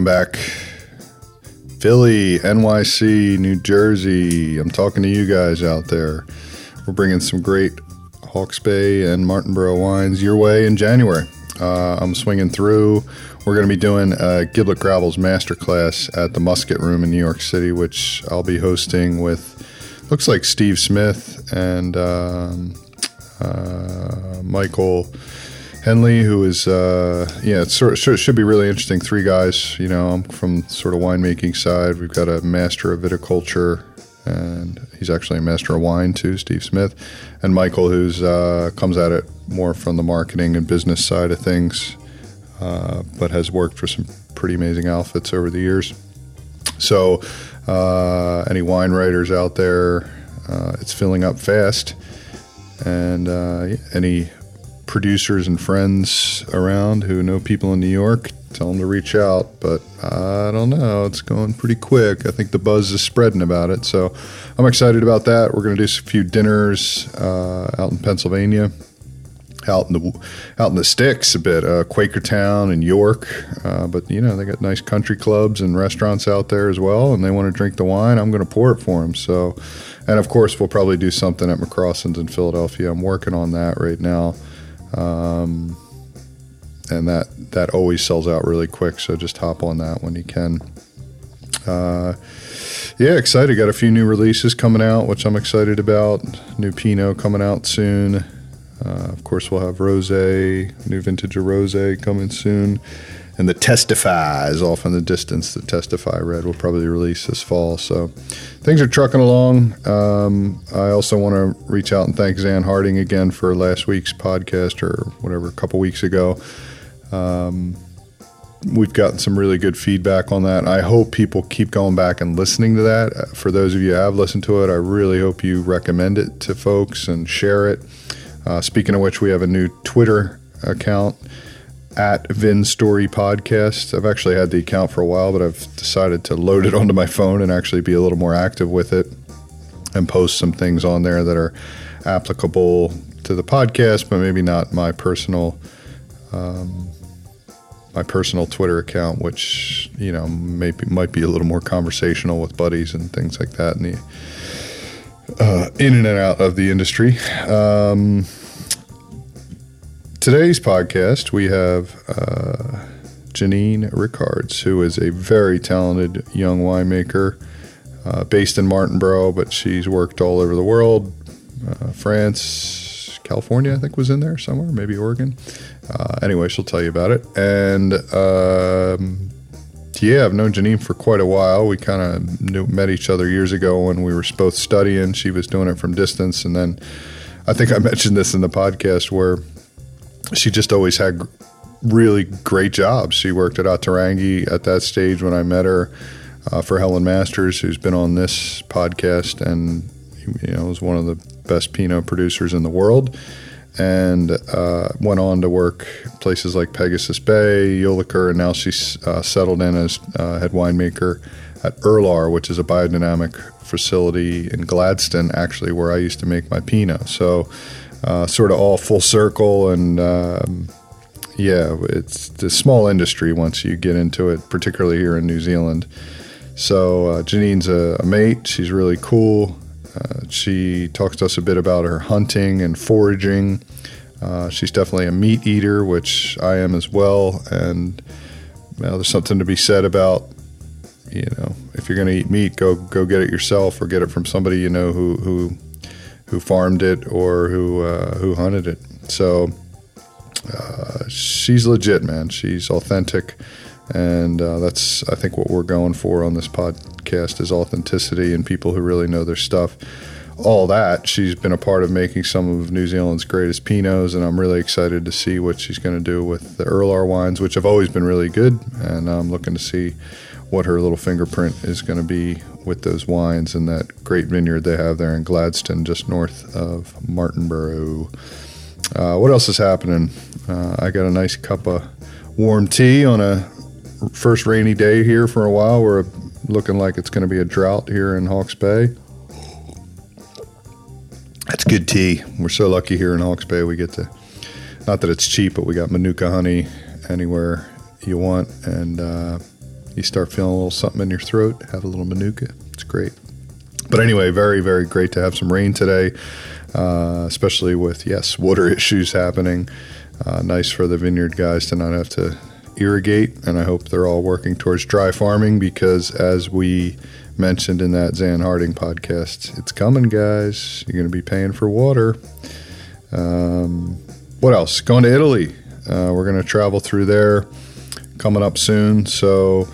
Welcome back. Philly, NYC, New Jersey. I'm talking to you guys out there. We're bringing some great Hawke's Bay and Martinborough wines your way in January. Uh, I'm swinging through. We're going to be doing a Gimblett Gravels Masterclass at the Musket Room in New York City, which I'll be hosting with, looks like Steve Smith and um, uh, Michael Henley, who is, uh, yeah, it sort of should be really interesting. Three guys, you know, I'm from sort of winemaking side. We've got a master of viticulture, and he's actually a master of wine too, Steve Smith, and Michael, who's uh, comes at it more from the marketing and business side of things, uh, but has worked for some pretty amazing outfits over the years. So, uh, any wine writers out there, uh, it's filling up fast, and uh, any producers and friends around who know people in New York, tell them to reach out. But I don't know, it's going pretty quick. I think the buzz is spreading about it. So I'm excited about that. We're going to do a few dinners uh, out in Pennsylvania. Out in the out in the sticks a bit, uh, Quakertown and York, uh, but you know they got nice country clubs and restaurants out there as well, and they want to drink the wine. I'm going to pour it for them. So, and of course we'll probably do something at McCrossen's in Philadelphia. I'm working on that right now. Um, and that that always sells out really quick. So just hop on that when you can. Uh, yeah, excited. Got a few new releases coming out, which I'm excited about. New Pinot coming out soon. Uh, of course, we'll have Rose, new vintage of Rose coming soon. And the Testify is off in the distance. The Testify Red will probably release this fall. So things are trucking along. Um, I also want to reach out and thank Zan Harding again for last week's podcast or whatever, a couple weeks ago. Um, we've gotten some really good feedback on that. I hope people keep going back and listening to that. Uh, for those of you who have listened to it, I really hope you recommend it to folks and share it. Uh, speaking of which, we have a new Twitter account at Vin Story Podcast. I've actually had the account for a while, but I've decided to load it onto my phone and actually be a little more active with it and post some things on there that are applicable to the podcast, but maybe not my personal um, my personal Twitter account, which you know maybe might be a little more conversational with buddies and things like that, and the uh, in and out of the industry. Um, Today's podcast, we have uh, Janine Rickards, who is a very talented young winemaker uh, based in Martinborough, but she's worked all over the world uh, France, California, I think was in there somewhere, maybe Oregon. Uh, anyway, she'll tell you about it. And um, yeah, I've known Janine for quite a while. We kind of met each other years ago when we were both studying. She was doing it from distance. And then I think I mentioned this in the podcast where she just always had really great jobs. She worked at Ata Rangi at that stage when I met her uh, for Helen Masters, who's been on this podcast and you know was one of the best Pinot producers in the world. And uh, went on to work places like Pegasus Bay, Julicher, and now she's uh, settled in as uh, head winemaker at Urlar, which is a biodynamic facility in Gladstone, actually, where I used to make my Pinot. So uh, sort of all full circle. And um, yeah, it's the small industry once you get into it, particularly here in New Zealand. So uh, Janine's a, a, mate. She's really cool. Uh, she talks to us a bit about her hunting and foraging. Uh, she's definitely a meat eater, which I am as well. And well, there's something to be said about you know if you're going to eat meat, go go get it yourself or get it from somebody you know who who who farmed it or who uh, who hunted it. So uh, she's legit, man. She's authentic, and uh, that's I think what we're going for on this podcast is authenticity and people who really know their stuff. All that she's been a part of making some of New Zealand's greatest Pinots, and I'm really excited to see what she's going to do with the Urlar wines, which have always been really good, and I'm looking to see what her little fingerprint is going to be with those wines and that great vineyard they have there in Gladstone, just north of Martinborough. Uh, what else is happening? Uh, I got a nice cup of warm tea on a first rainy day here for a while. We're looking like it's going to be a drought here in Hawke's Bay. That's good tea. We're so lucky here in Hawke's Bay. We get to, not that it's cheap, but we got Manuka honey anywhere you want, and uh, you start feeling a little something in your throat, have a little manuka. It's great. But anyway, very, very great to have some rain today, uh, especially with, yes, water issues happening. Uh, nice for the vineyard guys to not have to irrigate, and I hope they're all working towards dry farming because, as we mentioned in that Zan Harding podcast, it's coming, guys. You're going to be paying for water. Um, what else? Going to Italy. Uh, we're going to travel through there coming up soon. So,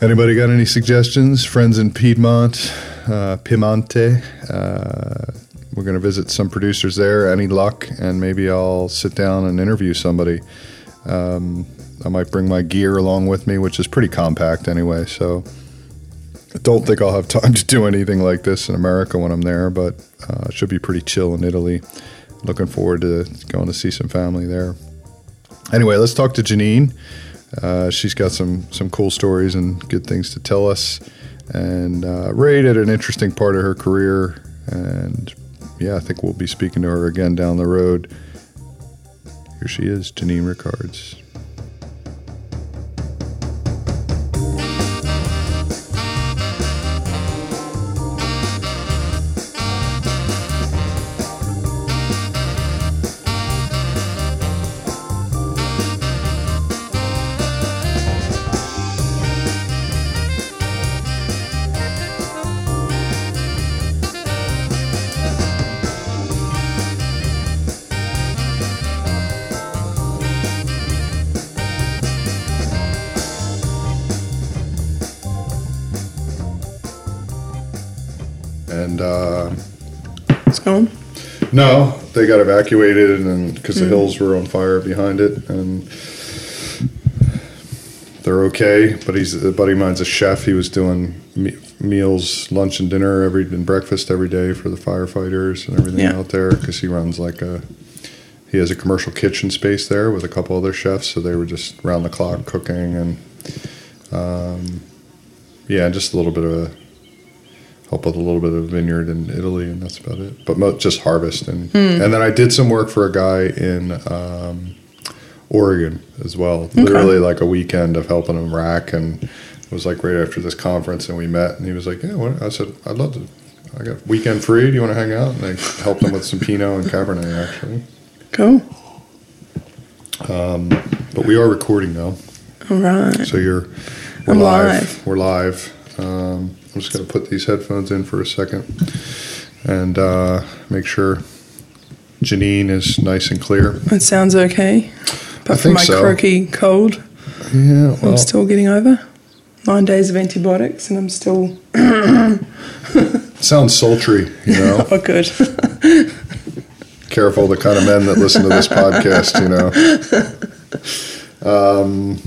anybody got any suggestions? Friends in Piedmont, uh, Piemonte. Uh, we're going to visit some producers there. Any luck? And maybe I'll sit down and interview somebody. Um, I might bring my gear along with me, which is pretty compact anyway. So, I don't think I'll have time to do anything like this in America when I'm there, but uh, it should be pretty chill in Italy. Looking forward to going to see some family there. Anyway, let's talk to Janine. Uh, she's got some some cool stories and good things to tell us, and uh, right at an interesting part of her career. And yeah, I think we'll be speaking to her again down the road. Here she is, Janine Rickards. Got evacuated, and because the hills were on fire behind it, and they're okay. But he's a buddy of mine's a chef. He was doing me- meals, lunch and dinner every and breakfast every day for the firefighters and everything Yeah. out there because he runs like a. He has a commercial kitchen space there with a couple other chefs, so they were just round the clock cooking and, um, yeah, just a little bit of a help with a little bit of vineyard in Italy, and that's about it. But mo- just harvest and and then I did some work for a guy in um, Oregon as well. Literally like a weekend of helping him rack, and it was like right after this conference, and we met, and he was like, "Yeah, what?" I said, "I'd love to. I got weekend free. Do you want to hang out?" And I helped him with some Pinot and Cabernet actually. Cool. But we are recording now, All right. so you're we're I'm live. live. We're live. Um, I'm just going to put these headphones in for a second and uh, make sure Janine is nice and clear. It sounds okay. But think my so. croaky cold, Yeah, well, I'm still getting over. Nine days of antibiotics, and I'm still. sounds sultry, you know. Oh, good. Careful the kind of men that listen to this podcast, you know. Um,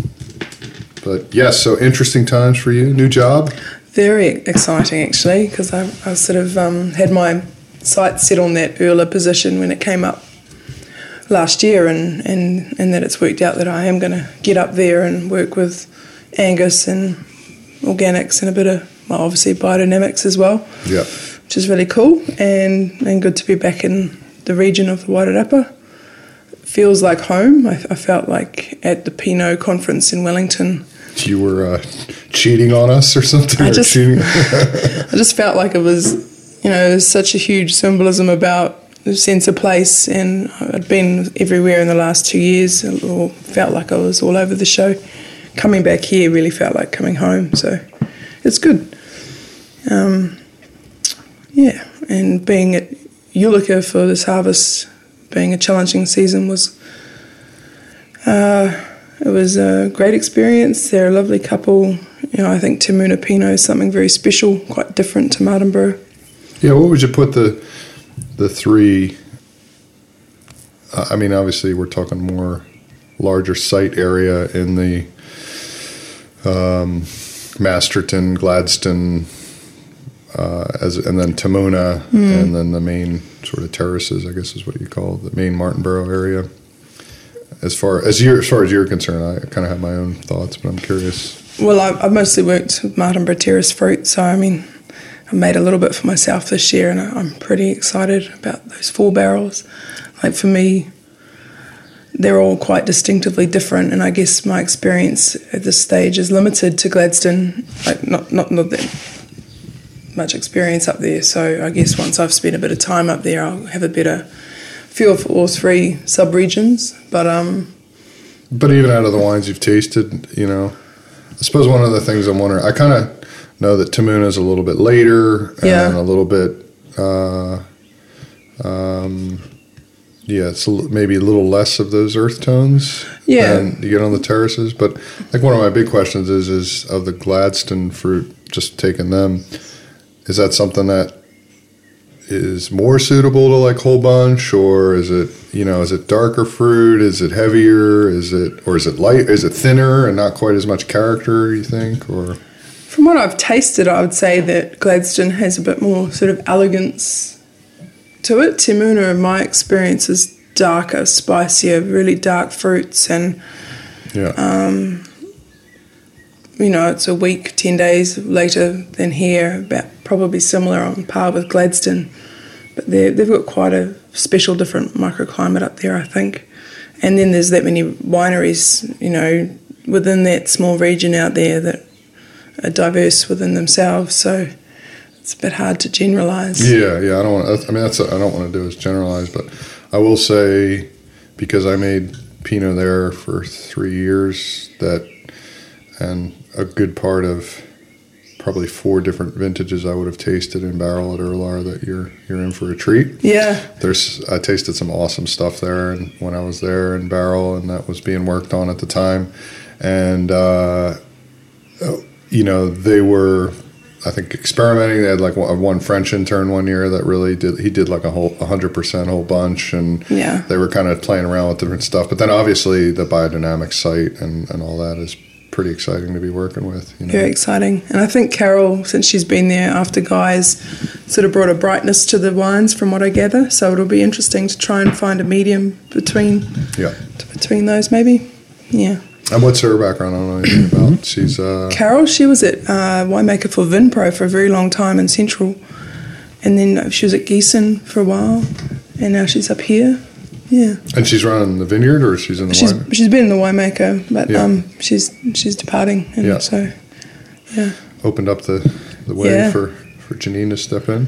but yes, so interesting times for you. New job. Very exciting, actually, because I, I sort of um, had my sights set on that Urlar position when it came up last year, and, and, and that it's worked out that I am going to get up there and work with Angus and organics and a bit of, well, obviously, biodynamics as well. Yep. which is really cool and, and good to be back in the region of the Wairarapa. Feels like home. I, I felt like at the Pinot conference in Wellington. You were uh, cheating on us or something. I or just- I just felt like it was, you know, there's such a huge symbolism about the sense of place, and I'd been everywhere in the last two years, or felt like I was all over the show. Coming back here really felt like coming home, so it's good. Um, yeah, and being at Julicher for this harvest, being a challenging season was. Uh, it was a great experience. They're a lovely couple. You know, I think Te Muna Pinot is something very special, quite different to Martinborough. Yeah, what would you put the the three? Uh, I mean, obviously, we're talking more larger site area in the um, Masterton, Gladstone, uh, as and then Te Muna, and then the main sort of terraces. I guess is what you call the main Martinborough area. As far as you as far as you're concerned, I kind of have my own thoughts, but I'm curious. Well, I, I've mostly worked with Martinborough Terrace fruit, so I mean, I made a little bit for myself this year, and I- I'm pretty excited about those four barrels. Like for me, they're all quite distinctively different. And I guess my experience at this stage is limited to Gladstone, like not not not that much experience up there. So I guess once I've spent a bit of time up there, I'll have a better for all three sub-regions. But um, But even out of the wines you've tasted, you know, I suppose one of the things I'm wondering, I kind of know that Te Muna is a little bit later and Yeah. a little bit, uh, um, yeah, it's a, maybe a little less of those earth tones Yeah. than you get on the terraces. But like one of my big questions is, is of the Gladstone fruit, just taking them, is that something that is more suitable to like whole bunch or is it you know is it darker fruit? Is it heavier? Is it or is it light is it thinner and not quite as much character you think or? From what I've tasted, I would say that Gladstone has a bit more sort of elegance to it. Te Muna, in my experience, is darker, spicier, really dark fruits and yeah um, you know, it's a week, 10 days later than here, about probably similar on par with Gladstone. But they've got quite a special, different microclimate up there, I think. And then there's that many wineries, you know, within that small region out there that are diverse within themselves. So it's a bit hard to generalise. yeah yeah i don't want i mean that's i don't want to do is generalize but i will say because i made pinot there for three years that and a good part of probably four different vintages i would have tasted in barrel at Urlar that you're you're in for a treat Yeah, there's I tasted some awesome stuff there, and when I was there in Barrel, and that was being worked on at the time, and uh, you know they were. I think experimenting. They had like one French intern one year that really did. He did like a whole hundred percent whole bunch, and Yeah. they were kind of playing around with different stuff. But then obviously the biodynamic site and, and all that is pretty exciting to be working with. You know? very exciting. And I think Carol, since she's been there after Guys, sort of brought a brightness to the wines from what I gather. So it'll be interesting to try and find a medium between Yeah. between those maybe. Yeah. And what's her background? I don't know anything about. She's uh, Carol, she was at uh, winemaker for Vinpro for a very long time in Central. And then she was at Giesen for a while. And now she's up here. Yeah. and she's running the vineyard, or she's in the She's, wine. she's been in the winemaker, but Yeah. um, she's she's departing. And Yeah. so, yeah. opened up the, the way Yeah. for, for Janine to step in.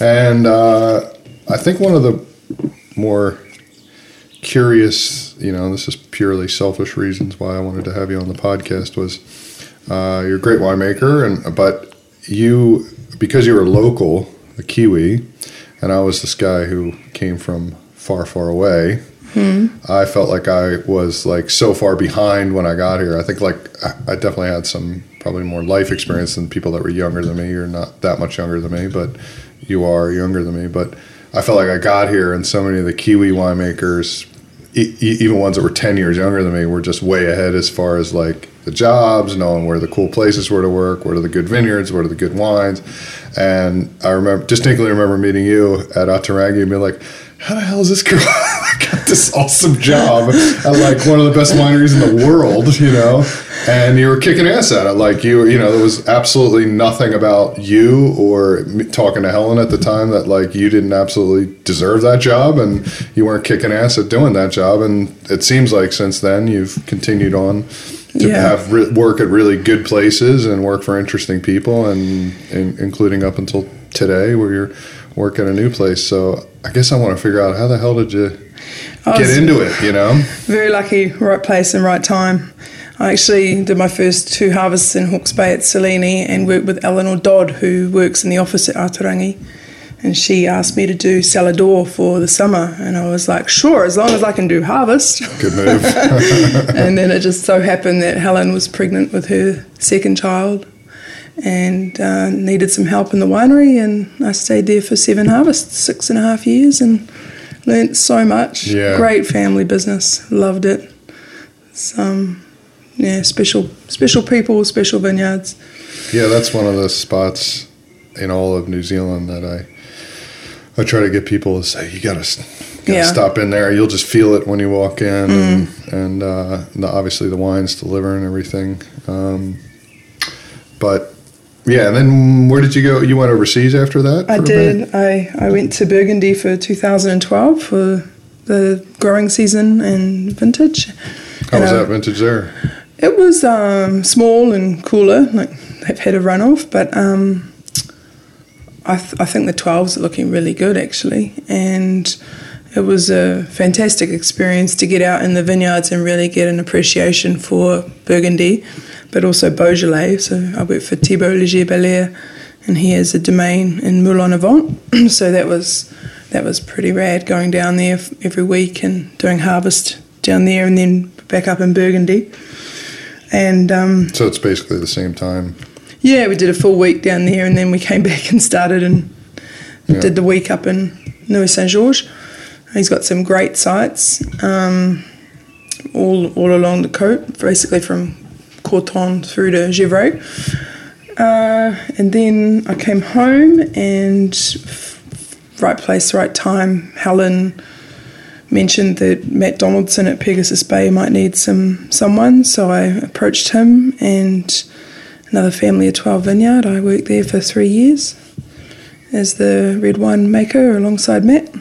And uh, I think one of the more curious, you know, this is purely selfish reasons why I wanted to have you on the podcast was uh, you're a great winemaker, and but you because you were local, a Kiwi, and I was this guy who came from far, far away. Hmm. I felt like I was like so far behind when I got here. I think like I definitely had some probably more life experience than people that were younger than me. You're not that much younger than me, but you are younger than me. But I felt like I got here, and so many of the Kiwi winemakers, e- even ones that were ten years younger than me, were just way ahead as far as like the jobs, knowing where the cool places were to work, what are the good vineyards, what are the good wines. And I remember distinctly remember meeting you at Atarangi and being like, "How the hell is this girl got this awesome job at like one of the best wineries in the world?" You know, and you were kicking ass at it. Like you, you know, there was absolutely nothing about you or me talking to Helen at the time that like you didn't absolutely deserve that job, and you weren't kicking ass at doing that job. And it seems like since then you've continued on to Yeah. have re- work at really good places and work for interesting people, and, and including up until today where you're working at a new place. So I guess I want to figure out how the hell did you get into it? You know? very lucky, right place and right time. I actually did my first two harvests in Hawke's Bay at Sileni and worked with Eleanor Dodd, who works in the office at Atarangi. And she asked me to do cellar door for the summer. And I was like, sure, as long as I can do harvest. Good move. and then it just so happened that Helen was pregnant with her second child and uh, needed some help in the winery. And I stayed there for seven harvests, six and a half years, and learnt so much. Yeah. Great family business, loved it. Some, yeah, special, special people, special vineyards. yeah, that's one of the spots in all of New Zealand that I I try to get people to say you gotta, gotta Yeah. stop in there. You'll just feel it when you walk in, and, and uh, the, obviously the wines deliver and everything. Um, but yeah, and then where did you go? You went overseas after that? I for a bit? did. I, I went to Burgundy for 2012 for the growing season and vintage. How And, was uh, that vintage there? It was um, small and cooler, like they've had a runoff, but um, I, th- I think the 12s are looking really good actually. And it was a fantastic experience to get out in the vineyards and really get an appreciation for Burgundy, but also Beaujolais. So I worked for Thibault Liger-Belair, and he has a domain in Moulin-à-Vent. so that was that was pretty rad going down there every week and doing harvest down there and then back up in Burgundy. And um, So it's basically the same time. yeah, we did a full week down there, and then we came back and started and Yeah. did the week up in Nuits-Saint-Georges. He's got some great sites um, all all along the coast, basically from Corton through to Gevrey. Uh, and then I came home and right place, right time. Helen mentioned that Matt Donaldson at Pegasus Bay might need some someone, so I approached him and another family at 12 vineyard. I worked there for three years as the red wine maker alongside Matt,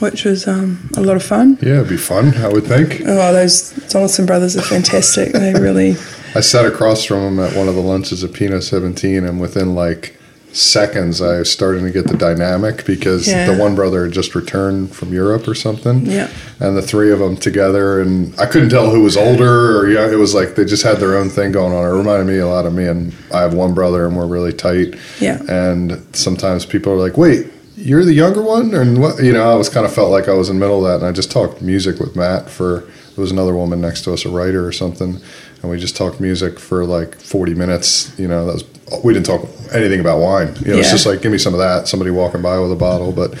which was um, a lot of fun. Yeah, it'd be fun, I would think. Oh, those Donaldson brothers are fantastic. They really, I sat across from them at one of the lunches at Pinot 17, and within like seconds, I was starting to get the dynamic because Yeah. the one brother had just returned from Europe or something. Yeah. And the three of them together, and I couldn't tell who was older or young. It was like they just had their own thing going on. It reminded me a lot of me, and I have one brother, and we're really tight. Yeah. And sometimes people are like, wait, you're the younger one? And what? You know, I was kind of felt like I was in the middle of that. And I just talked music with Matt for, there was another woman next to us, a writer or something. And we just talked music for like 40 minutes. You know, that was, we didn't talk anything about wine. You know, it's just like, give me some of that. Somebody walking by with a bottle. But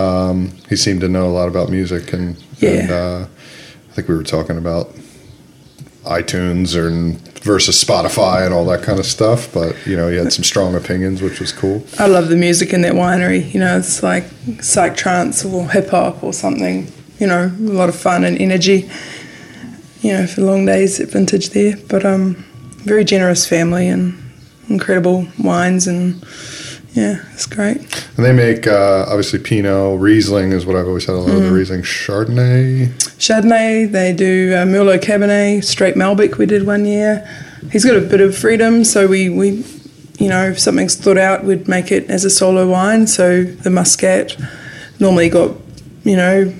um, he seemed to know a lot about music. And, and uh, I think we were talking about iTunes or versus Spotify and all that kind of stuff. But you know, he had some strong opinions, which was cool. I love the music in that winery. You know, it's like psych trance or hip hop or something. You know, a lot of fun and energy. You know, for long days at vintage there. But um, very generous family and incredible wines and yeah, it's great. And they make uh, obviously Pinot, Riesling is what I've always had a lot of the Riesling, Chardonnay. Chardonnay, they do uh, Merlot Cabernet, straight Malbec we did one year. He's got a bit of freedom, so we, we you know, if something stood out, we'd make it as a solo wine. So the Muscat normally got, you know,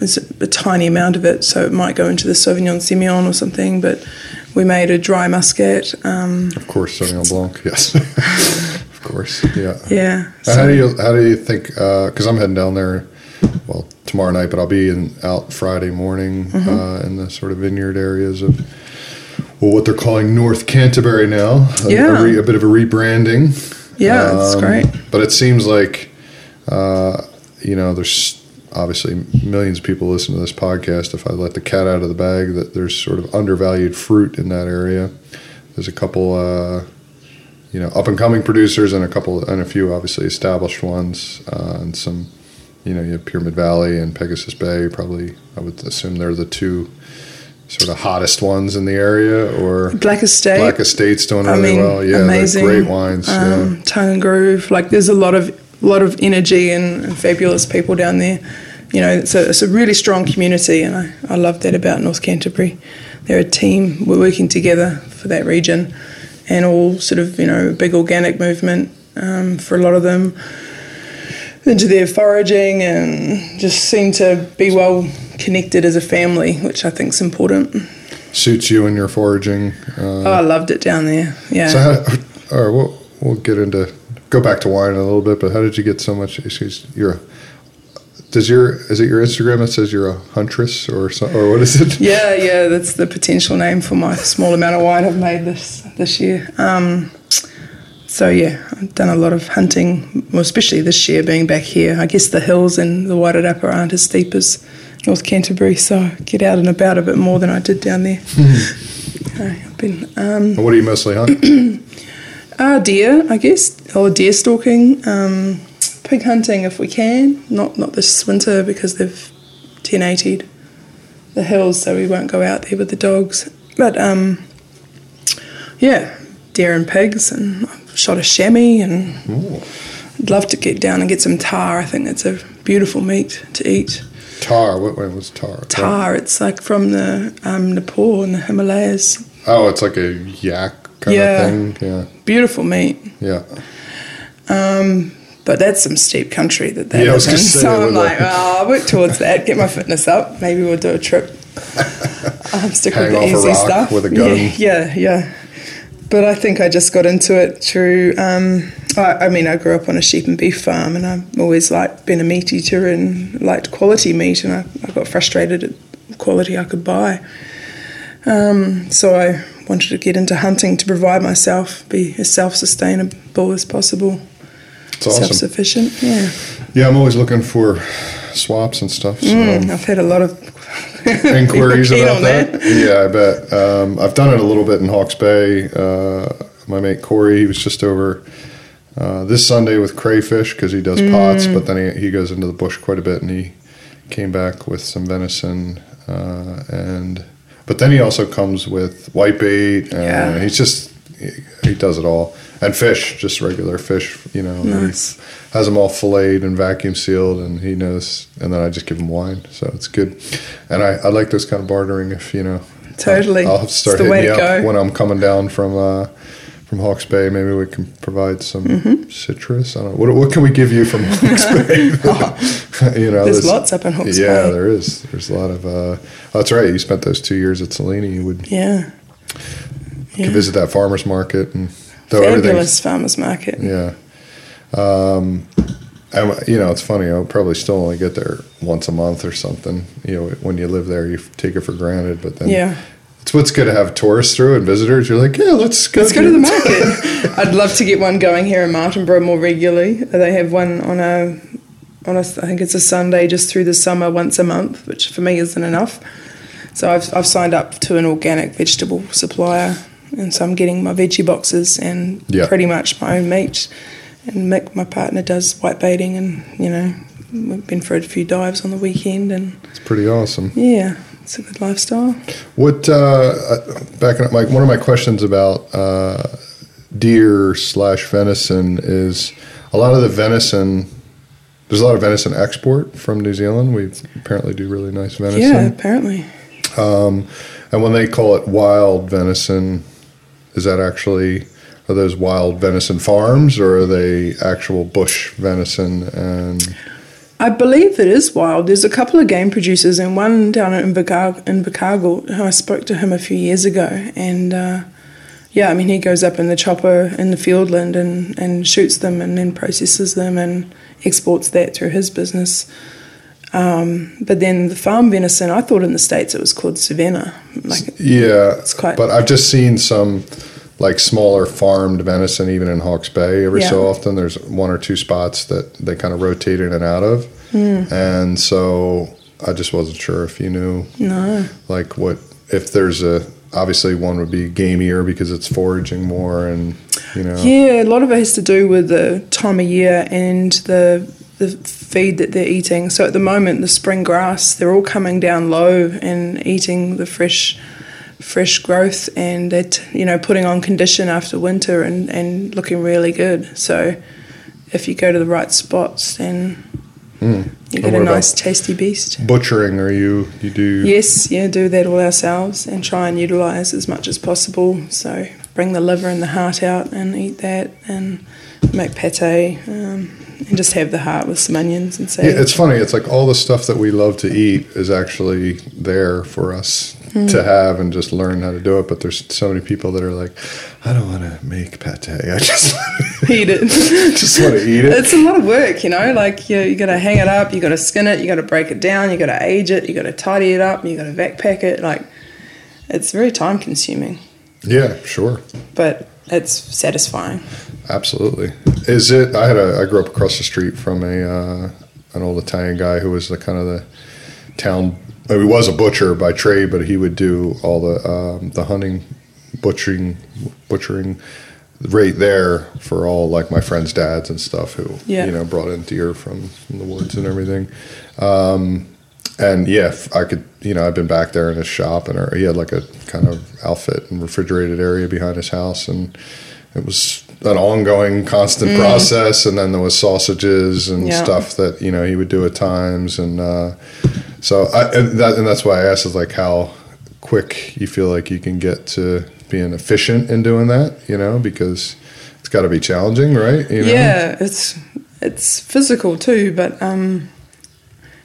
it's a, a tiny amount of it, so it might go into the Sauvignon Semillon or something, but we made a dry Muscat. Um, Of course, Sauvignon Blanc. Yes, of course. Yeah. yeah. Now, how do you how do you think? Because I'm heading down there, well tomorrow night, but I'll be in, out Friday morning Mm-hmm. uh, in the sort of vineyard areas of well, what they're calling North Canterbury now. A, Yeah. a, re, a bit of a rebranding. Yeah, it's Um, great. But it seems like, uh, you know, there's obviously millions of people listen to this podcast. If I let the cat out of the bag, that there's sort of undervalued fruit in that area. There's a couple, uh, you know, up and coming producers and a couple, and a few obviously established ones, uh, and some, you know, you have Pyramid Valley and Pegasus Bay. Probably, I would assume they're the two sort of hottest ones in the area, or Black Estate. Black Estate's doing I really mean, well. Yeah, amazing. great wines. yeah. um, Tongue in Groove. Like there's a lot of lot of energy and, and fabulous people down there. You know, it's a, it's a really strong community, and I, I love that about North Canterbury. They're a team. We're working together for that region, and all sort of you know big organic movement um, for a lot of them into their foraging and just seem to be well connected as a family, which I think is important. Suits you and your foraging. Uh, Oh, I loved it down there. Yeah. So, how, all right, we'll, we'll get into go back to wine in a little bit. But how did you get so much? Excuse, you're. A, does your is it your Instagram that says you're a huntress or so, or what is it? Yeah, yeah, that's the potential name for my small amount of wine I've made this this year. Um, so yeah, I've done a lot of hunting, well, especially this year being back here. I guess the hills and the Wairarapa aren't as steep as North Canterbury, so I get out and about a bit more than I did down there. Uh, I've been um, What do you mostly hunt? uh, deer, I guess, or deer stalking, um, pig hunting if we can. Not not this winter because they've 1080'd the hills, so we won't go out there with the dogs. But um, yeah, deer and pigs, and I've shot a chamois, and Ooh. I'd love to get down and get some tahr. I think it's a beautiful meat to eat. Tahr. What, what was tahr? Tahr. It's like from the um, Nepal and the Himalayas. Oh, it's like a yak kind Yeah. of thing. Yeah. Beautiful meat. Yeah. But that's some steep country that they Yeah, live in. So I'm like, oh, I'll work towards that, get my fitness up. Maybe we'll do a trip. Um, stick Hang with the easy stuff. with a gun. Yeah, yeah, yeah. But I think I just got into it through. Um, I, I mean, I grew up on a sheep and beef farm, and I've always liked being a meat eater and liked quality meat, and I, I got frustrated at quality I could buy. Um, so I wanted to get into hunting to provide myself, be as self-sustainable as possible, It's awesome. self-sufficient. Yeah. Yeah, I'm always looking for swaps and stuff. So. Mm, I've had a lot of inquiries about on that. Yeah, I bet. Um, I've done it a little bit in Hawke's Bay. Uh, my mate Corey, he was just over uh, this Sunday with crayfish because he does pots, Mm. but then he, he goes into the bush quite a bit, and he came back with some venison uh, and. But then he also comes with whitebait. And Yeah. He's just he, he does it all, and fish, just regular fish. You know, Nice. has them all filleted and vacuum sealed, and he knows. And then I just give him wine, so it's good. And I, I like those kind of bartering. If you know, Totally. I'll, I'll start the way hitting you up go. when I'm coming down from uh, from Hawke's Bay. Maybe we can provide some Mm-hmm. citrus. I don't. What, what can we give you from Hawke's Bay? you know, There's this- lots up in Hawke's yeah, Bay. Yeah, there is. There's a lot of. Uh, oh, that's right. You spent those two years at Sileni. You would Yeah. could Yeah. visit that farmers market and though Fabulous farmers market. yeah. Um, and, you know, it's funny. I'll probably still only get there once a month or something. You know, when you live there, you take it for granted. But then, Yeah. it's what's good to have tourists through and visitors. You're like, yeah, let's go. Let's go to the market. I'd love to get one going here in Martinborough more regularly. They have one on a, on a, I think it's a Sunday just through the summer once a month, which for me isn't enough. So I've, I've signed up to an organic vegetable supplier, and so I'm getting my veggie boxes and Yeah. pretty much my own meat. And Mick, my partner, does white baiting, and you know, we've been for a few dives on the weekend, and It's pretty awesome. yeah, it's a good lifestyle. What uh, uh, backing up, Mike? One of my questions about uh, deer slash venison is a lot of the venison. There's a lot of venison export from New Zealand. We apparently do really nice venison. Yeah, apparently. Um, and when they call it wild venison, is that actually are those wild venison farms or are they actual bush venison? And I believe it is wild. There's a couple of game producers, and one down in Invercargill, who I spoke to him a few years ago, and uh, yeah, I mean he goes up in the chopper in the Fiordland and, and shoots them, and then processes them and exports that through his business. Um, but then the farm venison, I thought in the states it was called Cervena. Like yeah, It's quite- but I've just seen some like smaller farmed venison even in Hawke's Bay every so often. There's one or two spots that they kind of rotate in and out of. Hmm. And so I just wasn't sure if you knew no, like what if there's a obviously one would be gamier because it's foraging more and you know Yeah, a lot of it has to do with the time of year and the the feed that they're eating. So at the moment, the spring grass, they're all coming down low and eating the fresh fresh growth and it you know putting on condition after winter and, and looking really good. So if you go to the right spots, then you get a nice tasty beast. butchering are you you do Yes, yeah, do that all ourselves and try and utilise as much as possible. So bring the liver and the heart out and eat that and make pate um, and just have the heart with some onions and say. Yeah, it's funny. It's like all the stuff that we love to eat is actually there for us Hmm. to have and just learn how to do it. But there's so many people that are like, I don't want to make pate. I just eat it. just want to eat it. it's a lot of work, you know. Like you, you got to hang it up, you got to skin it, you got to break it down, you got to age it, you got to tidy it up, you got to vac pack it. Like it's very time consuming, Yeah, sure, but it's satisfying. absolutely. Is it? I had a. I grew up across the street from a uh, an old Italian guy who was the kind of the town. He was a butcher by trade, but he would do all the um, the hunting, butchering, butchering right there for all like my friends' dads and stuff who Yeah. you know brought in deer from, from the woods and everything. Um, and yeah, I could you know I've been back there in his shop and he had like a kind of outfit and refrigerated area behind his house and it was an ongoing constant process and then there was sausages and Yeah. stuff that you know he would do at times and uh, So I, and, that, and that's why I asked is like how quick you feel like you can get to being efficient in doing that, you know, because it's got to be challenging, right? You know? Yeah, it's it's physical too, but um,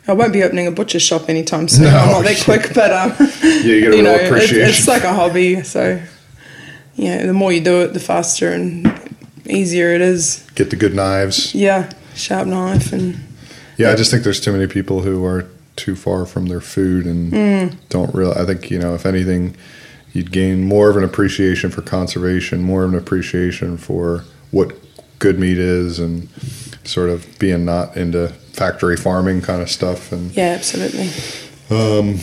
I won't be opening a butcher shop anytime soon. No. I'm not that quick, but um, Yeah, you get a real it- appreciation. it's like a hobby. So, yeah, the more you do it, the faster and easier it is. Get the good knives. Yeah, sharp knife and Yeah, I just think there's too many people who are too far from their food and Mm. don't really. I think you know, if anything, you'd gain more of an appreciation for conservation, more of an appreciation for what good meat is, and sort of being not into factory farming kind of stuff. And yeah, absolutely. um,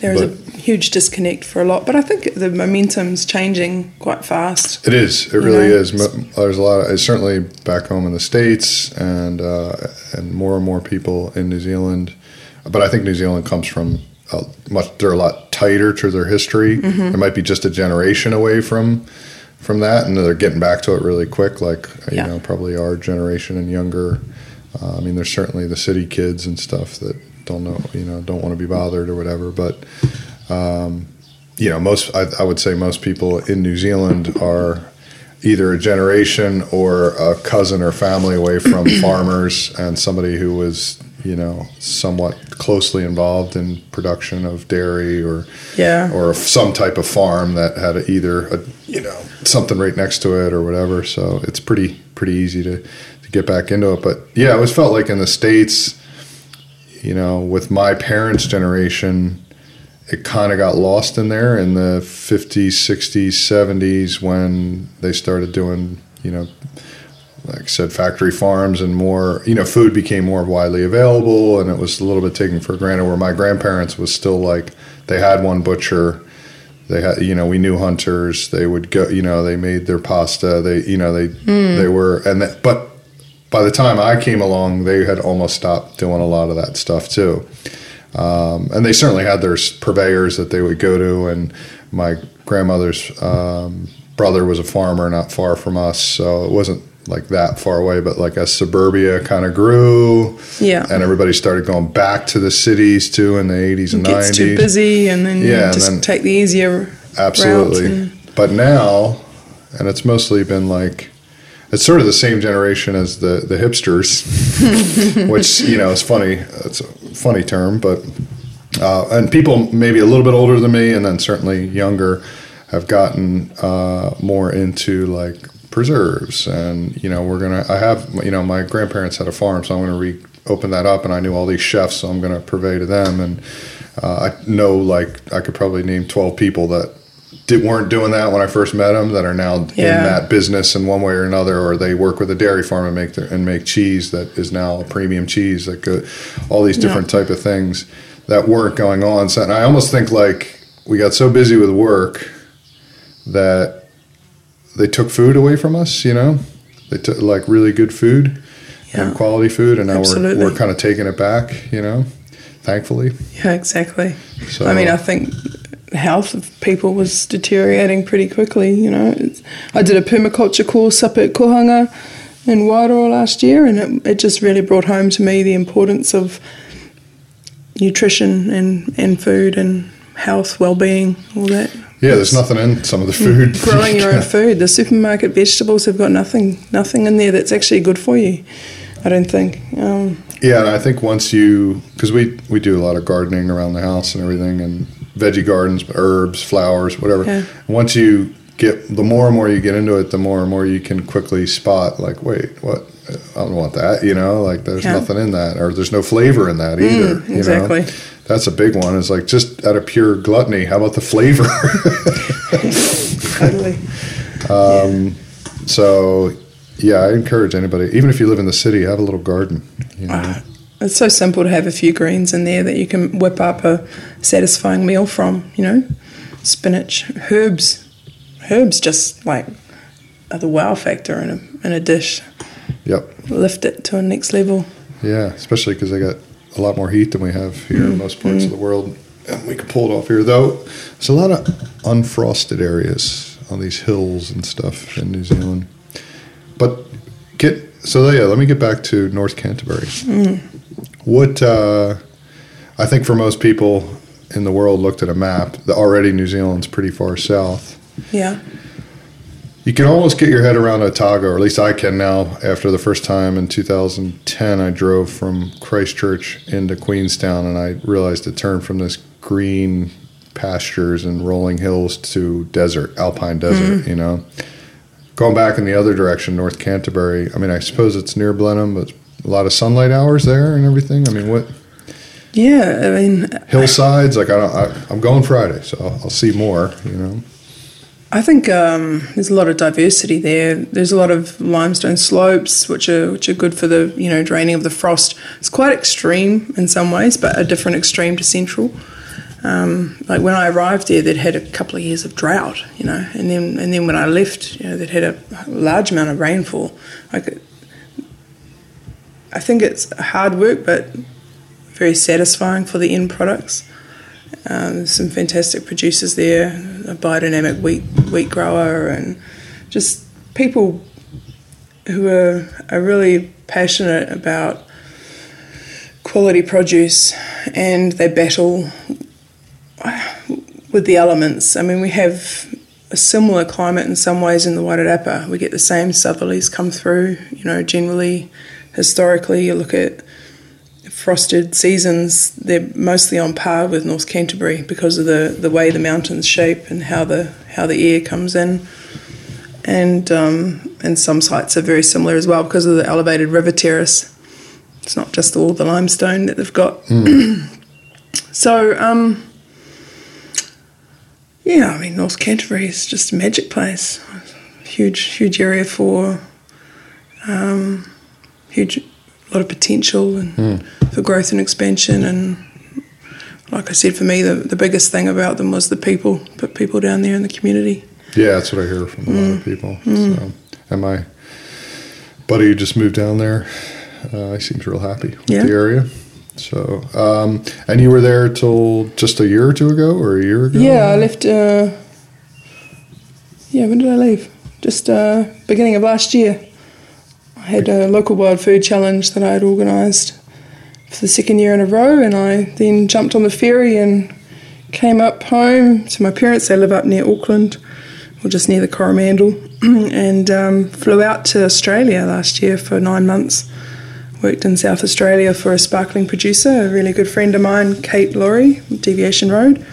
There is a huge disconnect for a lot, but I think the momentum's changing quite fast. It is. It really know? is. There's a lot. Of, it's certainly back home in the states, and uh, and more and more people in New Zealand. But I think New Zealand comes from a much. They're a lot tighter to their history. Mm-hmm. It might be just a generation away from from that, and they're getting back to it really quick. Like you Yeah. know, probably our generation and younger. Uh, I mean, there's certainly the city kids and stuff that don't know, you know, don't want to be bothered or whatever. But um, you know, most I, I would say most people in New Zealand are either a generation or a cousin or family away from farmers and somebody who was, you know, somewhat closely involved in production of dairy or Yeah. or some type of farm that had a, either a, you know something right next to it or whatever. So it's pretty pretty easy to to get back into it. But yeah, it always felt like in the states, you know, with my parents' generation, it kind of got lost in there in the 50s, 60s, 70s when they started doing, you know, like I said, factory farms and more, you know, food became more widely available and it was a little bit taken for granted. Where my grandparents was still like, they had one butcher. They had, you know, we knew hunters. They would go, you know, they made their pasta. They, you know, they, hmm. they were, and that, but by the time I came along, they had almost stopped doing a lot of that stuff too. Um, and they certainly had their purveyors that they would go to. And my grandmother's um, brother was a farmer not far from us, so it wasn't like that far away. But like as suburbia kind of grew, Yeah. and everybody started going back to the cities too in the 80s and It gets 90s. too busy, and then Yeah, just then- take the easier Absolutely. And, But now, and it's mostly been like, it's sort of the same generation as the, the hipsters, which, you know, is funny. It's a funny term, but, uh, and people maybe a little bit older than me and then certainly younger have gotten uh, more into like preserves. And, you know, we're to, I have, you know, my grandparents had a farm, so I'm going to re open that up and I knew all these chefs, so I'm going to purvey to them. And uh, I know like I could probably name 12 people that did, weren't doing that when I first met them that are now in that business in one way or another, or they work with a dairy farm and make their, and make cheese that is now a premium cheese that go, all these different type of things that weren't going on. So and I almost think like we got so busy with work that they took food away from us. You know, they took like really good food Yeah. and quality food, and now we're we're kind of taking it back. You know, thankfully. yeah, exactly. So I mean, I think health of people was deteriorating pretty quickly. You know, It's- I did a permaculture course up at Koanga in Wairoa last year, and it, it just really brought home to me the importance of nutrition and, and food and health, well-being, all that. yeah, there's nothing in some of the food. Growing your own food. The supermarket vegetables have got nothing, nothing in there that's actually good for you. I don't think. Um, Yeah, and I think once you, because we we do a lot of gardening around the house and everything, and veggie gardens, herbs, flowers, whatever. Yeah. Once you get, the more and more you get into it, the more and more you can quickly spot, like, wait, what? I don't want that. You know, like there's Yeah. nothing in that, or there's no flavor in that either. Mm, you know? exactly. That's a big one. Is like just out of pure gluttony. How about the flavor? totally. so, yeah, I encourage anybody, even if you live in the city, have a little garden. You know? Ah, It's so simple to have a few greens in there that you can whip up a satisfying meal from, you know? Spinach, herbs. Herbs just like are the wow factor in a, in a dish. Yep. Lift it to a next level. Yeah, especially because they got a lot more heat than we have here in most parts of the world. And we can pull it off here, though. There's a lot of unfrosted areas on these hills and stuff in New Zealand. But get so yeah. Let me get back to North Canterbury. What uh, I think for most people in the world looked at a map, that already New Zealand's pretty far south. Yeah. You can almost get your head around Otago, or at least I can now. After the first time in 2010, I drove from Christchurch into Queenstown, and I realized it turned from this green pastures and rolling hills to desert, alpine desert. Mm-hmm. You know, going back in the other direction, North Canterbury. I mean, I suppose it's near Blenheim, but a lot of sunlight hours there and everything. I mean, what Yeah, I mean, hillsides? Like I don't. I, I'm going Friday, so I'll, I'll see more. You know. I think um, there's a lot of diversity there. There's a lot of limestone slopes, which are which are good for the you know draining of the frost. It's quite extreme in some ways, but a different extreme to central. Um, like when I arrived there, they'd had a couple of years of drought, you know, and then and then when I left, you know, they'd had a large amount of rainfall. Like, I think it's hard work, but very satisfying for the end products. Um, some fantastic producers there, a biodynamic wheat wheat grower, and just people who are, are really passionate about quality produce, and they battle with the elements. I mean, we have a similar climate in some ways in the Wairarapa. We get the same southerlies come through. You know, generally, historically, you look at frosted seasons, they're mostly on par with North Canterbury because of the, the way the mountains shape and how the how the air comes in. And um, and some sites are very similar as well because of the elevated river terrace. It's not just all the limestone that they've got. so um, yeah, I mean North Canterbury is just a magic place. Huge huge area for um, huge lot of potential and for growth and expansion. And like I said, for me, the, the biggest thing about them was the people, put people down there in the community. Yeah, that's what I hear from a lot of people. So, and my buddy who just moved down there, uh, he seems real happy with Yeah. the area. So, um, and you were there till just a year or two ago, or a year ago? Yeah, I left. Uh, yeah, when did I leave? Just uh, beginning of last year. I had a local wild food challenge that I had organised for the second year in a row, and I then jumped on the ferry and came up home to my parents. They live up near Auckland, or just near the Coromandel, and um, flew out to Australia last year for nine months. Worked in South Australia for a sparkling producer, a really good friend of mine, Kate Laurie, Deviation Road,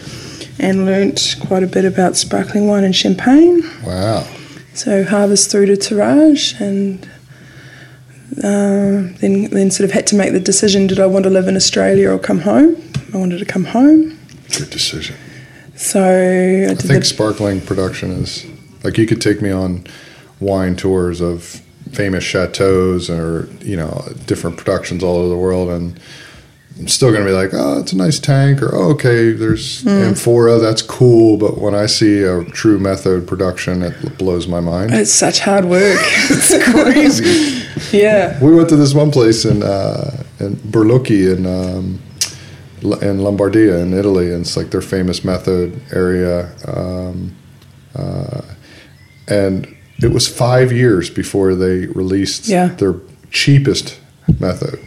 and learnt quite a bit about sparkling wine and champagne. Wow. So harvest through to tirage, and uh, then then sort of had to make the decision: did I want to live in Australia or come home? I wanted to come home, Good decision. so I I think the, sparkling production is like you could take me on wine tours of famous chateaus or you know different productions all over the world, and I'm still going to be like, oh, it's a nice tank, or oh, okay, there's amphora, that's cool. But when I see a true method production, it blows my mind. it's such hard work. It's crazy. yeah, we went to this one place in uh, in Berlucchi in um, in Lombardia in Italy, and it's like their famous method area. Um, uh, and it was five years before they released Yeah. their cheapest method.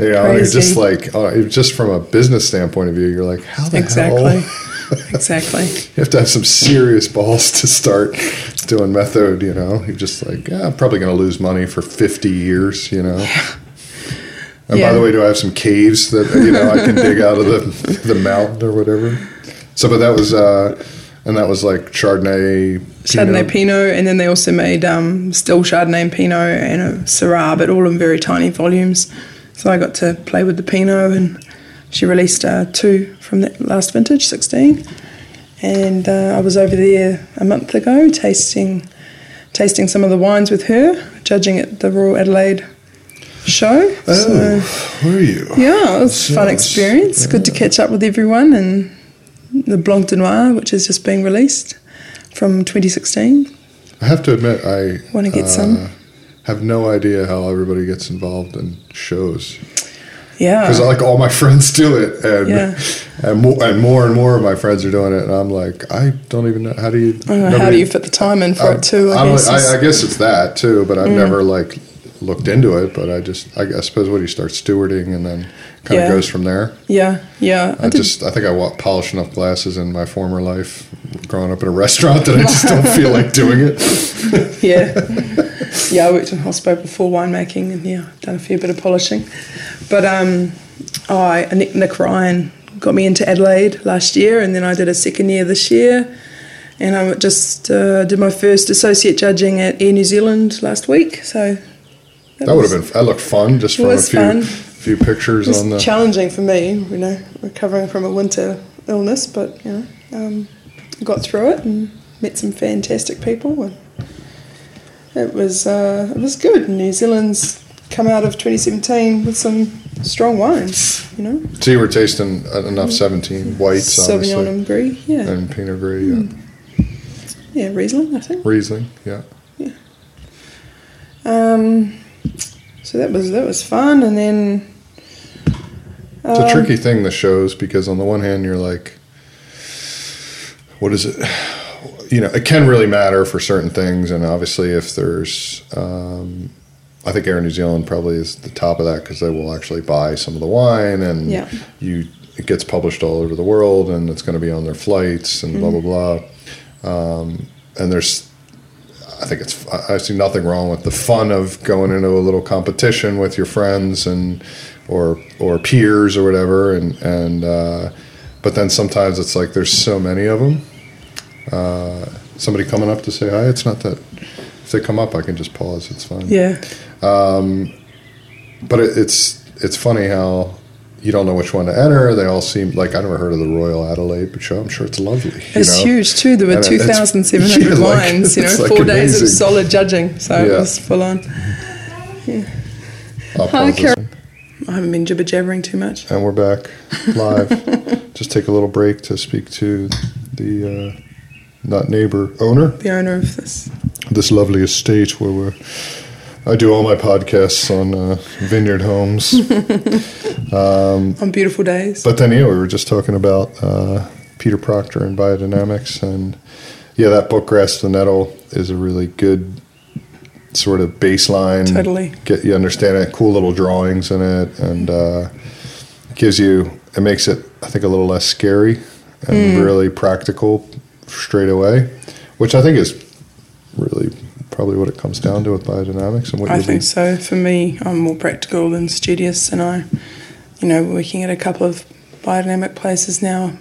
You know, you're just like, uh, just from a business standpoint of view, you're like, how the exactly, hell? exactly. You have to have some serious balls to start doing method, you know. You're just like, yeah, I'm probably going to lose money for 50 years, you know. And by the way, do I have some caves that you know I can dig out of the the mountain or whatever? So, but that was, uh, and that was like Chardonnay, Chardonnay Pinot, and then they also made um, still Chardonnay and Pinot and a Syrah, but all in very tiny volumes. So I got to play with the Pinot, and she released uh, two from that last vintage, 16. And uh, I was over there a month ago tasting tasting some of the wines with her, judging at the Royal Adelaide show. Oh, were you? Yeah, it was a fun experience. Good to catch up with everyone and the Blanc de Noir, which is just being released from 2016. I have to admit, I Wanna get some? Have no idea how everybody gets involved in shows. Yeah. because like all my friends do it, and Yeah. and more and more and more of my friends are doing it, and I'm like, I don't even know how do you. I know, how do you fit the time in for I- it too? I, I guess. I, I guess it's that too, but I've mm. never like looked into it, but I just I, I suppose what do you start stewarding and then kind of goes from there. Yeah, yeah. I did- just I think I wa- polished enough glasses in my former life, growing up in a restaurant, that I just don't feel like doing it. yeah, yeah. I worked in hospital before winemaking, and yeah, done a fair bit of polishing. But um, I, Nick, Nick Ryan got me into Adelaide last year, and then I did a second year this year, and I just uh, did my first associate judging at Air New Zealand last week. So That would have been that looked fun just from a few fun. few pictures It was on the. challenging for me, you know, recovering from a winter illness, but you know, um, got through it and met some fantastic people, and it was uh, it was good. New Zealand's come out of 2017 with some strong wines, you know, So you were tasting enough seventeen whites, Sauvignon obviously, and Brie, yeah, and Pinot Gris, yeah. yeah, Riesling, I think. Riesling, yeah. Um, so that was that was fun, and then It's a um, tricky thing the shows because on the one hand you're like, what is it? You know, it can really matter for certain things, and obviously if there's, um, I think Air New Zealand probably is the top of that because they will actually buy some of the wine, and Yeah. you it gets published all over the world, and it's going to be on their flights and blah blah blah. Um, and there's I think it's I I see nothing wrong with the fun of going into a little competition with your friends and or or peers or whatever and and uh, but then sometimes it's like there's so many of them. Uh, somebody coming up to say hi. It's not that if they come up, I can just pause. It's fine. yeah, Um, But it, it's it's funny how. You don't know which one to enter. They all seem like I never heard of the Royal Adelaide, but show I'm sure it's lovely. you it's know? huge too. There were And 2,700 yeah, like, wines, you know, like, four days of solid judging, so it was full on. I'll Hi, Carol. I haven't been jibber jabbering too much. And we're back live. Just take a little break to speak to the uh, not neighbor owner, The owner of this. this lovely estate where we're. I do all my podcasts on uh, vineyard homes. on beautiful days. But then, yeah, we were just talking about uh, Peter Proctor and biodynamics, and yeah, that book "Grasp the Nettle" is a really good sort of baseline. Totally. get you understand it. Cool little drawings in it, and uh, gives you. It makes it, I think, a little less scary and Hmm. really practical straight away, which I think is really probably what it comes down to with biodynamics and what I think so. For me, I'm more practical than studious, and I, you know, working at a couple of biodynamic places now,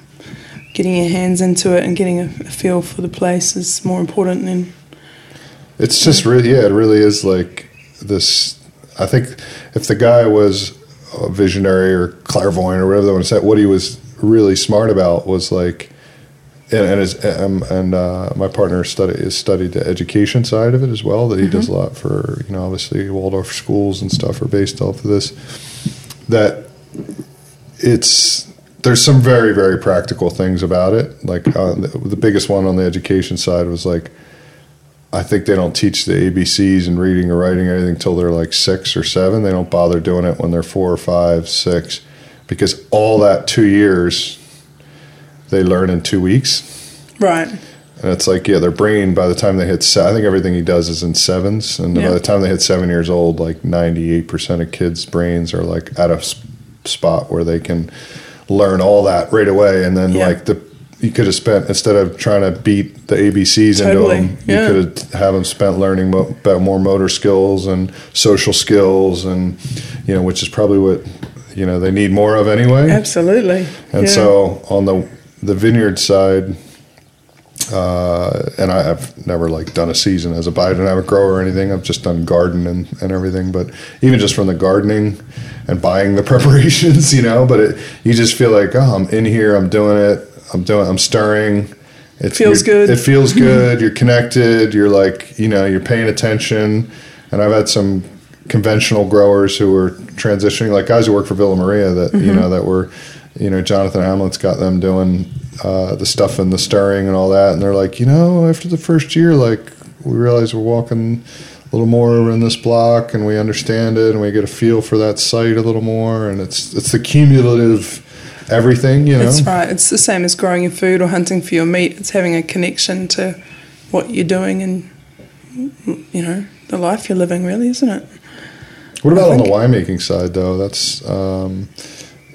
getting your hands into it and getting a, a feel for the place is more important than It's just really, yeah, it really is like this. I think if the guy was a visionary or clairvoyant or whatever they want to say, what he was really smart about was like, and and, his, um, and uh, my partner study is studied the education side of it as well. That he does a lot for you know obviously Waldorf schools and stuff are based off of this. That it's there's some very very practical things about it. Like uh, the, the biggest one on the education side was like. I think they don't teach the ABCs and reading or writing or anything until they're like six or seven. They don't bother doing it when they're four or five, six, because all that two years they learn in two weeks. right. And it's like, yeah, their brain by the time they hit, se- I think everything he does is in sevens. And Yeah. by the time they hit seven years old, like 98% of kids' brains are like at a s- spot where they can learn all that right away. And then Yeah. like the, you could have spent, instead of trying to beat the ABCs Totally, into them, yeah. you could have have them spent learning mo- about more motor skills and social skills and, you know, which is probably what, you know, they need more of anyway. Absolutely. And so on the the vineyard side, uh, and I, I've never like done a season as a biodynamic grower or anything. I've just done garden and, and everything. But even just from the gardening and buying the preparations, you know, but it, you just feel like, oh, I'm in here, I'm doing it, I'm doing, I'm stirring. It Feels good. It feels good. You're connected. You're like, you know, you're paying attention. And I've had some conventional growers who were transitioning, like guys who work for Villa Maria that, you know, that were, you know, Jonathan Hamlet's got them doing uh, the stuff and the stirring and all that. And they're like, you know, after the first year, like we realize we're walking a little more in this block and we understand it and we get a feel for that site a little more. And it's, it's the cumulative everything, you know? That's right. It's the same as growing your food or hunting for your meat. It's having a connection to what you're doing and, you know, the life you're living, really, isn't it? What about on the winemaking side, though? That's um,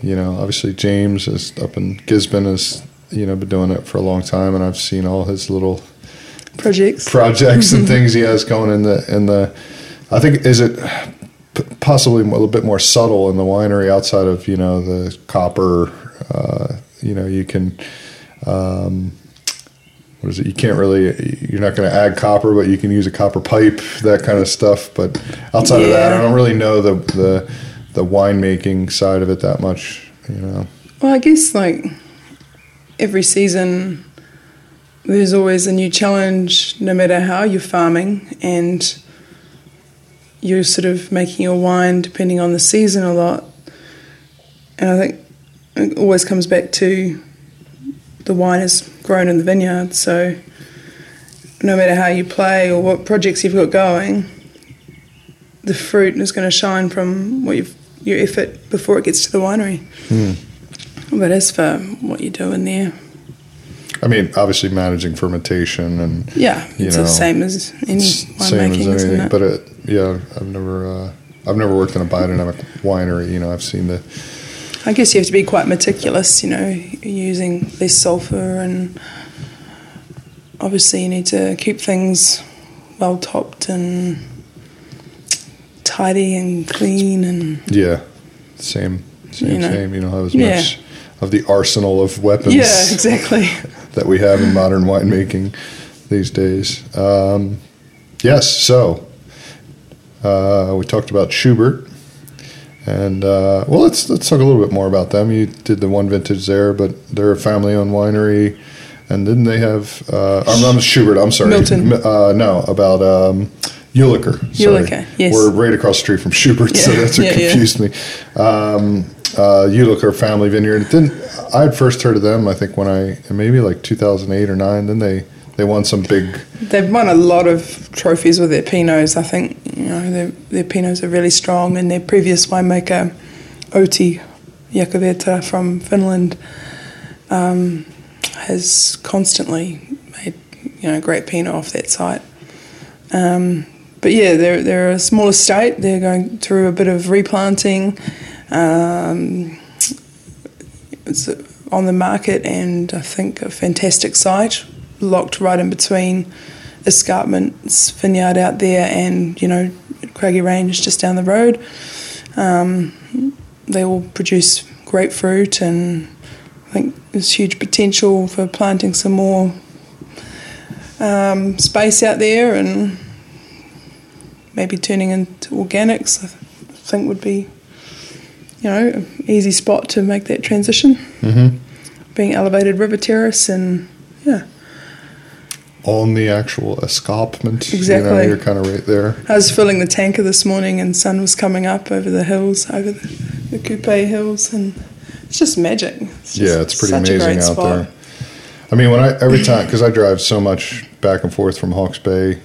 you know, obviously James is up in Gisborne has you know been doing it for a long time, and I've seen all his little projects? projects and things he has going in the in the. I think is it possibly a little bit more subtle in the winery outside of you know the copper. Uh, you know, you can. Um, what is it? You can't really. You're not going to add copper, but you can use a copper pipe, that kind of stuff. But outside of that, I don't really know the the the winemaking side of it that much. You know. Well, I guess like every season, there's always a new challenge, no matter how you're farming, and you're sort of making your wine depending on the season a lot. And I think it always comes back to the wine is grown in the vineyard, so no matter how you play or what projects you've got going, the fruit is going to shine from what you've your effort before it gets to the winery. But as for what you do in there, I mean, obviously managing fermentation and yeah, You it's know, the same as any as winemaking, isn't anything. But it, yeah, I've never, uh, I've never worked in a biodynamic winery. You know, I've seen the, I guess you have to be quite meticulous, you know, using less sulfur and obviously you need to keep things well topped and tidy and clean and yeah, same, same, You know. same. You don't have as Yeah. much of the arsenal of weapons yeah, exactly. that we have in modern winemaking these days. Um, yes, so uh, we talked about Schubert. And uh, well, let's let's talk a little bit more about them. You did the one vintage there, but they're a family-owned winery, and didn't they have? Uh, I'm, I'm Schubert. I'm sorry. Millton. Uh, no, about um, Julicher. sorry. Julicher, yes. We're right across the street from Schubert, so that's what yeah, yeah. confused me. Um, uh, Julicher Family Vineyard. Didn't I had first heard of them? I think when I maybe like 2008 or nine. Then they they won some big. They've won a lot of trophies with their Pinots. I think you know their, their Pinots are really strong, and their previous winemaker, Outi Jakovirta from Finland, um, has constantly made you know great Pinot off that site. Um, but yeah, they're they're a small estate. They're going through a bit of replanting. Um, it's on the market, and I think a fantastic site, locked right in between Escarpment's vineyard out there and you know Craggy Range just down the road. Um, they will produce grapefruit, and I think there's huge potential for planting some more um, space out there, and maybe turning into organics. I think would be you know an easy spot to make that transition Mm-hmm. being elevated river terrace and yeah On the actual escarpment, You know, Exactly. you're kind of right there. i was filling the tanker this morning and sun was coming up over the hills over the, the coupe hills and it's just magic it's just yeah, it's pretty amazing out spot. there. I mean, when I every time because I drive so much back and forth from Hawke's Bay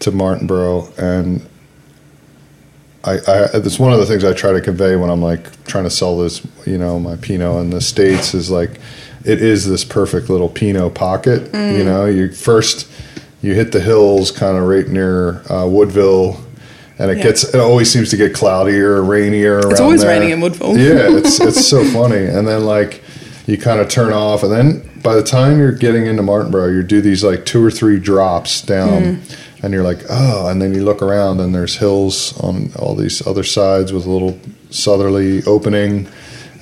to Martinborough, and I, I it's one of the things I try to convey when I'm like trying to sell this, you know, my Pinot in the states is like it is this perfect little Pinot pocket. Mm. You know, you first you hit the hills, kind of right near uh, Woodville. And it Yeah. gets it always seems to get cloudier, rainier. It's always there. raining in Woodville. Yeah, it's it's so funny. And then like you kind of turn off, and then by the time you're getting into Martinborough, you do these like two or three drops down, Hmm. And you're like, oh, and then you look around, and there's hills on all these other sides with a little southerly opening,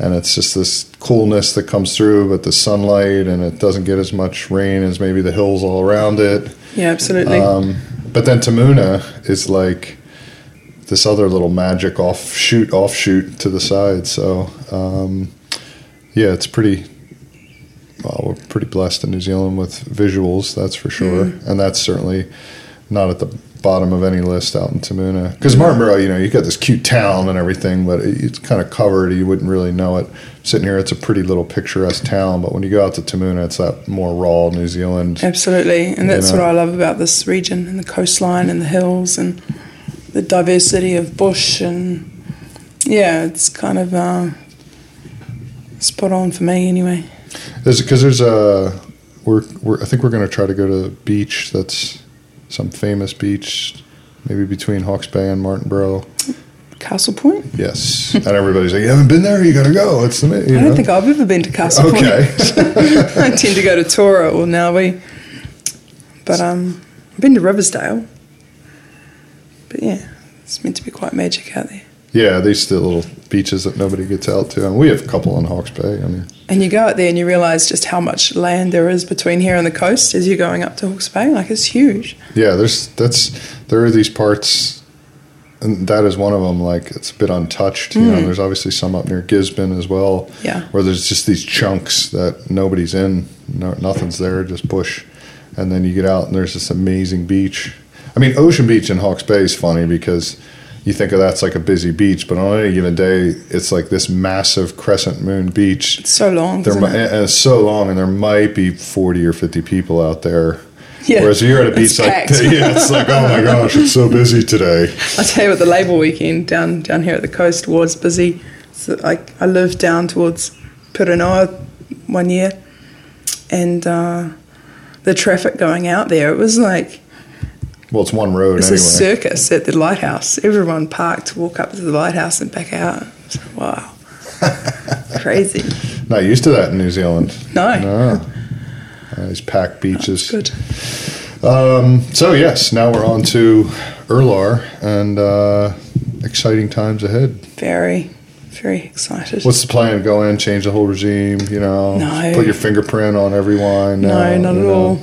and it's just this coolness that comes through, but the sunlight, and it doesn't get as much rain as maybe the hills all around it. yeah absolutely Um, but then Te Muna is like this other little magic offshoot, offshoot to the side. So um, yeah, it's pretty. Well, we're pretty blessed in New Zealand with visuals, that's for sure, and that's certainly not at the bottom of any list out in Te Muna. Because Martinborough, you know, you got this cute town and everything, but it, it's kind of covered. You wouldn't really know it. Sitting here, it's a pretty little picturesque town, but when you go out to Te Muna, it's that more raw New Zealand. absolutely and that's know. what i love about this region and the coastline and the hills and the diversity of bush and yeah it's kind of uh, spot on for me anyway There's because there's a we're, we're I think we're going to try to go to a beach that's some famous beach, maybe between Hawke's Bay and Martinborough. Castle Point. Yes, and everybody's like, "You haven't been there? You got to go." It's the you I don't think I've ever been to Castle Okay. Point. Okay. I tend to go to Tora or Ngawi. But um, I've been to Riversdale. But yeah, it's meant to be quite magic out there. Yeah, these the little beaches that nobody gets out to. And we have a couple in Hawke's Bay. I mean, And you go out there and you realise just how much land there is between here and the coast as you're going up to Hawke's Bay. Like it's huge. yeah, there's that's there are these parts, and that is one of them. Like it's a bit untouched. You know, there's obviously some up near Gisborne as well. Mm. Yeah. where there's just these chunks that nobody's in. No, nothing's there, just bush. And then you get out and there's this amazing beach. I mean, Ocean Beach in Hawke's Bay is funny because you think of that's like a busy beach, but on any given day, it's like this massive crescent moon beach. It's so long. There, isn't mi- it? it's so long, and there might be forty or fifty people out there. Yeah, Whereas you're at a it's beach like packed. yeah, it's like oh my gosh, it's so busy today. I tell you what, the Labour weekend down down here at the coast was busy. So like I lived down towards Pirinoa one year, and uh, the traffic going out there, it was like Well, it's one road it's anyway. a circus at the lighthouse. Everyone parked to walk up to the lighthouse and back out. Like, wow, crazy. Not used to that in New Zealand. No, No. Uh, these packed beaches. good. Um, so yes, now we're on to Urlar and uh, exciting times ahead. Very, very excited. What's the plan? Go in, change the whole regime. You know, No. put your fingerprint on every wine. no, now, not at know. all.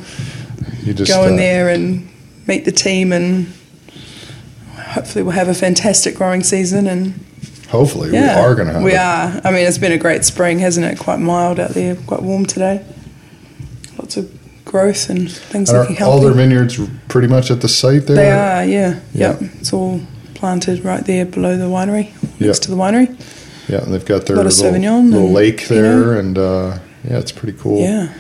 You just go in uh, there and meet the team and hopefully we'll have a fantastic growing season and Hopefully, yeah we are going to have. we it. are i mean it's been a great spring hasn't it quite mild out there quite warm today lots of growth and things And looking are all their vineyards pretty much at the site there. they are yeah Yeah. yep it's all planted right there below the winery next Yeah. to the winery Yeah, and they've got their little, little and lake there, Pinot. and uh, yeah, it's pretty cool. yeah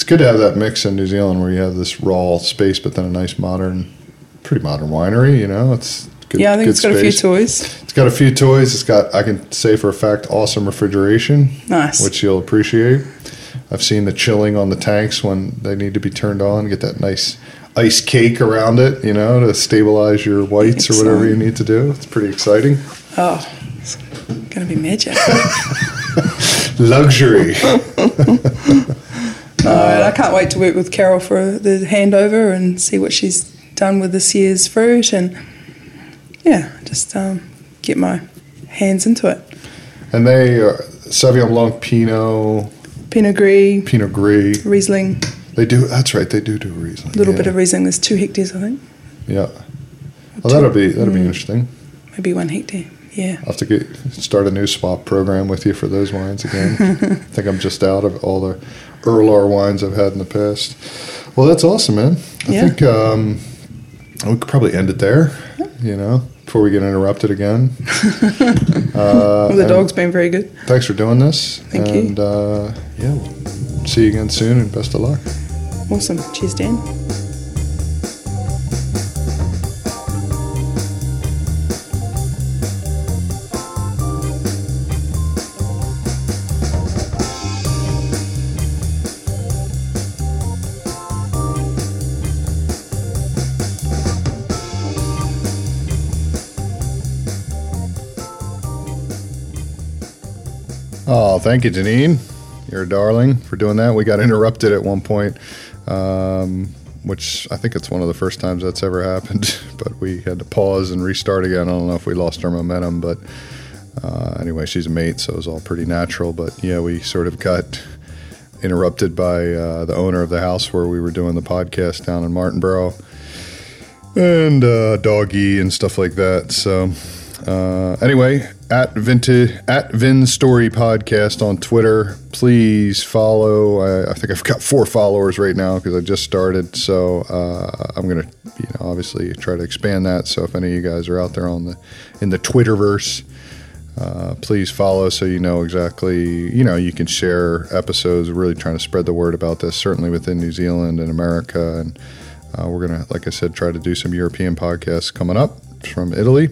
It's good to have that mix in New Zealand where you have this raw space, but then a nice modern, pretty modern winery. You know, it's good. yeah i think it's got a few toys It's got a few toys. It's got, I can say for a fact, awesome refrigeration, nice which you'll appreciate. I've seen the chilling on the tanks when they need to be turned on. Get that nice ice cake around it, you know, to stabilize your whites or whatever you need to do. It's pretty exciting. oh it's gonna be magic Luxury. No, and I can't wait to work with Carol for the handover and see what she's done with this year's fruit and yeah, just um, get my hands into it. and they are Sauvignon Blanc, Pinot, Pinot Gris, Pinot Gris. Riesling, They do. That's right. They do do Riesling. a little yeah. bit of Riesling. There's two hectares, I think. Yeah. Well, that'll be that'll Mm. be interesting. Maybe one hectare. Yeah. I'll have to get start a new swap program with you for those wines again. I think I'm just out of all the Urlar wines I've had in the past. Well, that's awesome, man. I Yeah. think um, we could probably end it there. You know, before we get interrupted again. uh, Well, the dog's been very good. Thanks for doing this. Thank you. and, uh, yeah, we'll see you again soon, and best of luck. Awesome. Cheers, Dan. Thank you, Janine. You're a darling for doing that. We got interrupted at one point, um, which I think it's one of the first times that's ever happened. But we had to pause and restart again. I don't know if we lost our momentum, but uh, anyway, she's a mate, so it was all pretty natural. But yeah, we sort of got interrupted by uh, the owner of the house where we were doing the podcast down in Martinborough and uh, doggy and stuff like that. So uh, anyway, at Vintage at Vin Story Podcast on Twitter, please follow. I, I think I've got four followers right now because I just started. So uh, I'm gonna, you know, obviously try to expand that. So if any of you guys are out there on the in the Twitterverse. Uh, please follow so you know exactly you know you can share episodes We're really trying to spread the word about this certainly within new zealand and america and uh, we're gonna like i said try to do some european podcasts coming up from italy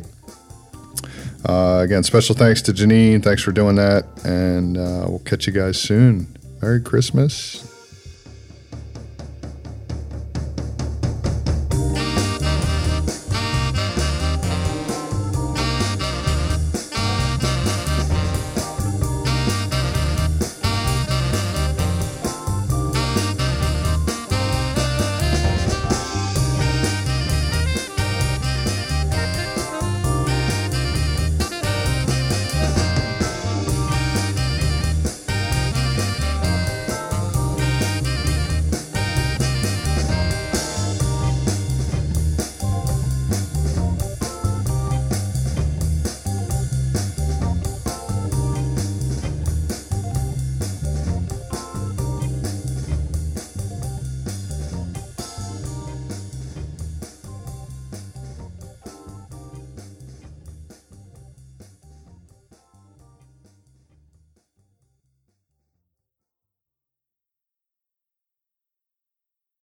uh, again special thanks to janine. Thanks for doing that. And uh, we'll catch you guys soon. Merry christmas